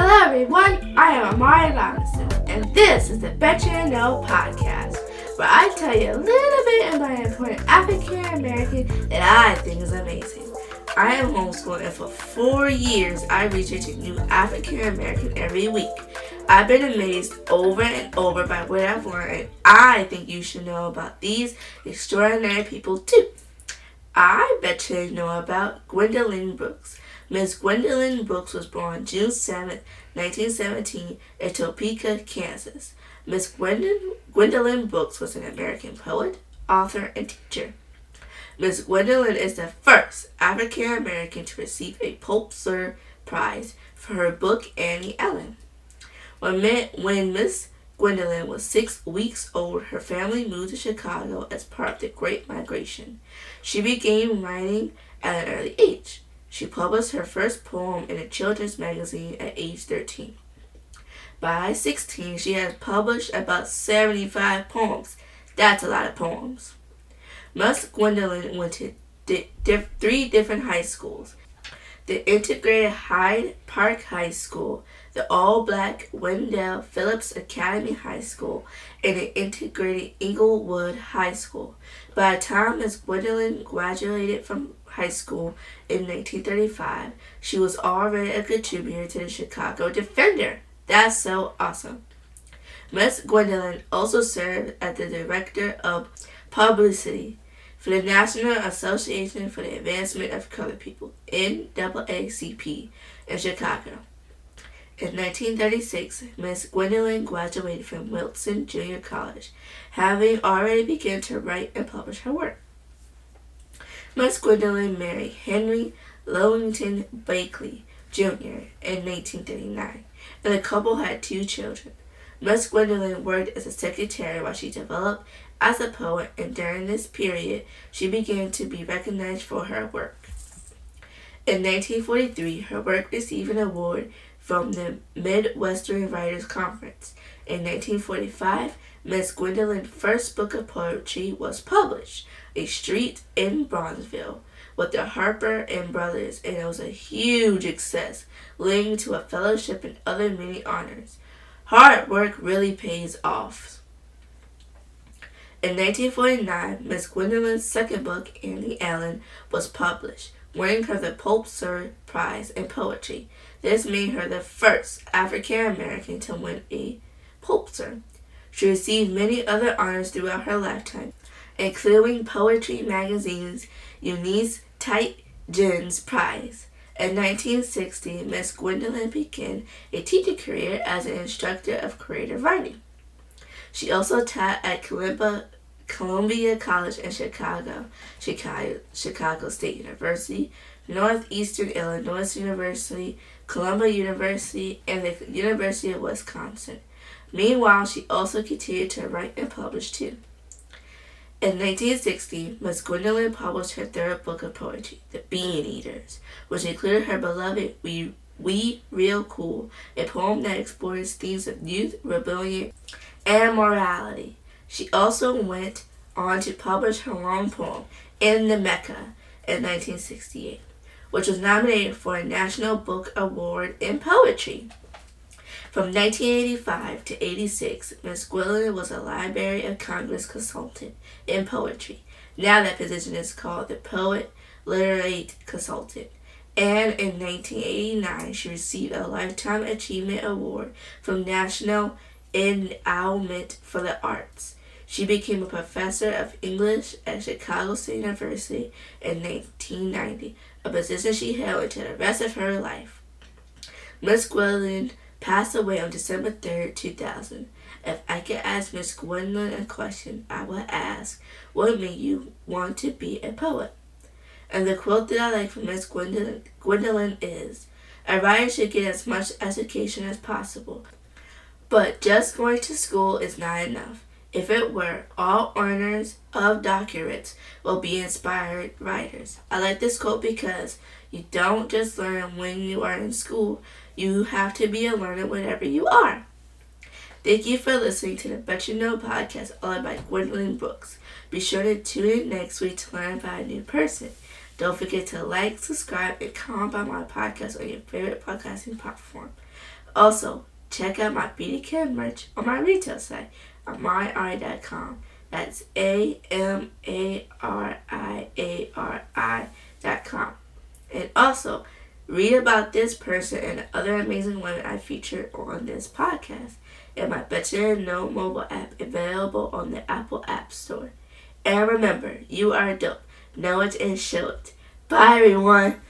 Hello, everyone. I am Amari Robinson, and this is the Bet You Know podcast, where I tell you a little bit about an important African American that I think is amazing. I am homeschooling, and for four years, I research a new African American every week. I've been amazed over and over by what I've learned, and I think you should know about these extraordinary people too. I bet you know about Gwendolyn Brooks. Miss Gwendolyn Brooks was born June 7, 1917, in Topeka, Kansas. Miss Gwendolyn Brooks was an American poet, author, and teacher. Miss Gwendolyn is the first African American to receive a Pulitzer Prize for her book Annie Allen. When, when Miss Gwendolyn was six weeks old, her family moved to Chicago as part of the Great Migration. She began writing at an early age. She published her first poem in a children's magazine at age 13. By 16, she had published about 75 poems. That's a lot of poems. Miss Gwendolyn went to di- three different high schools the Integrated Hyde Park High School, the all black Wendell Phillips Academy High School, and the Integrated Englewood High School. By the time Miss Gwendolyn graduated from high school in 1935, she was already a contributor to the Chicago Defender. That's so awesome. Miss Gwendolyn also served as the director of publicity for the National Association for the Advancement of Colored People, NAACP, in Chicago. In 1936, Miss Gwendolyn graduated from Wilson Junior College, having already begun to write and publish her work. Miss Gwendolyn married Henry Lowington Blakely Jr. in 1939, and the couple had two children. Miss Gwendolyn worked as a secretary while she developed as a poet, and during this period, she began to be recognized for her work. In 1943, her work received an award from the Midwestern Writers Conference. In 1945, Miss Gwendolyn's first book of poetry was published, A Street in Bronzeville, with the Harper and Brothers, and it was a huge success, leading to a fellowship and other many honors. Hard work really pays off. In 1949, Miss Gwendolyn's second book, Annie Allen, was published, winning her the Pulitzer Prize in Poetry. This made her the first African American to win a Pulitzer. She received many other honors throughout her lifetime, including Poetry Magazine's Eunice Tietjens Prize. In 1960, Miss Gwendolyn began a teaching career as an instructor of creative writing. She also taught at Columbia, Columbia College in Chicago, Chicago, Chicago State University, Northeastern Illinois University, Columbia University, and the University of Wisconsin. Meanwhile, she also continued to write and publish too. In 1960, Miss Gwendolyn published her third book of poetry, The Bean Eaters, which included her beloved We, we Real Cool, a poem that explores themes of youth, rebellion, and morality. She also went on to publish her long poem, In the Mecca, in 1968, which was nominated for a National Book Award in Poetry. From 1985 to 86, Miss Gwendolyn was a Library of Congress consultant in poetry. Now that position is called the Poet Laureate Consultant. And in 1989, she received a Lifetime Achievement Award from National Endowment for the Arts. She became a professor of English at Chicago State University in 1990, a position she held until the rest of her life. Miss Gwendolyn passed away on December 3rd, 2000. If I could ask Miss Gwendolyn a question, I would ask, what made you want to be a poet? And the quote that I like from Miss Gwendolyn, Gwendolyn is, a writer should get as much education as possible, but just going to school is not enough. If it were, all earners of doctorates will be inspired writers. I like this quote because you don't just learn when you are in school, you have to be a learner whenever you are. Thank you for listening to the Bet You Know podcast all about Gwendolyn Brooks. Be sure to tune in next week to learn about a new person. Don't forget to like, subscribe, and comment on my podcast on your favorite podcasting platform. Also, check out my Beauty Care merch on my retail site amariari.com. That's A M A R I A R I.com. And also, read about this person and other amazing women I feature on this podcast and my Betcha No mobile app available on the Apple App Store. And remember, you are a dope. Know it and show it. Bye, everyone.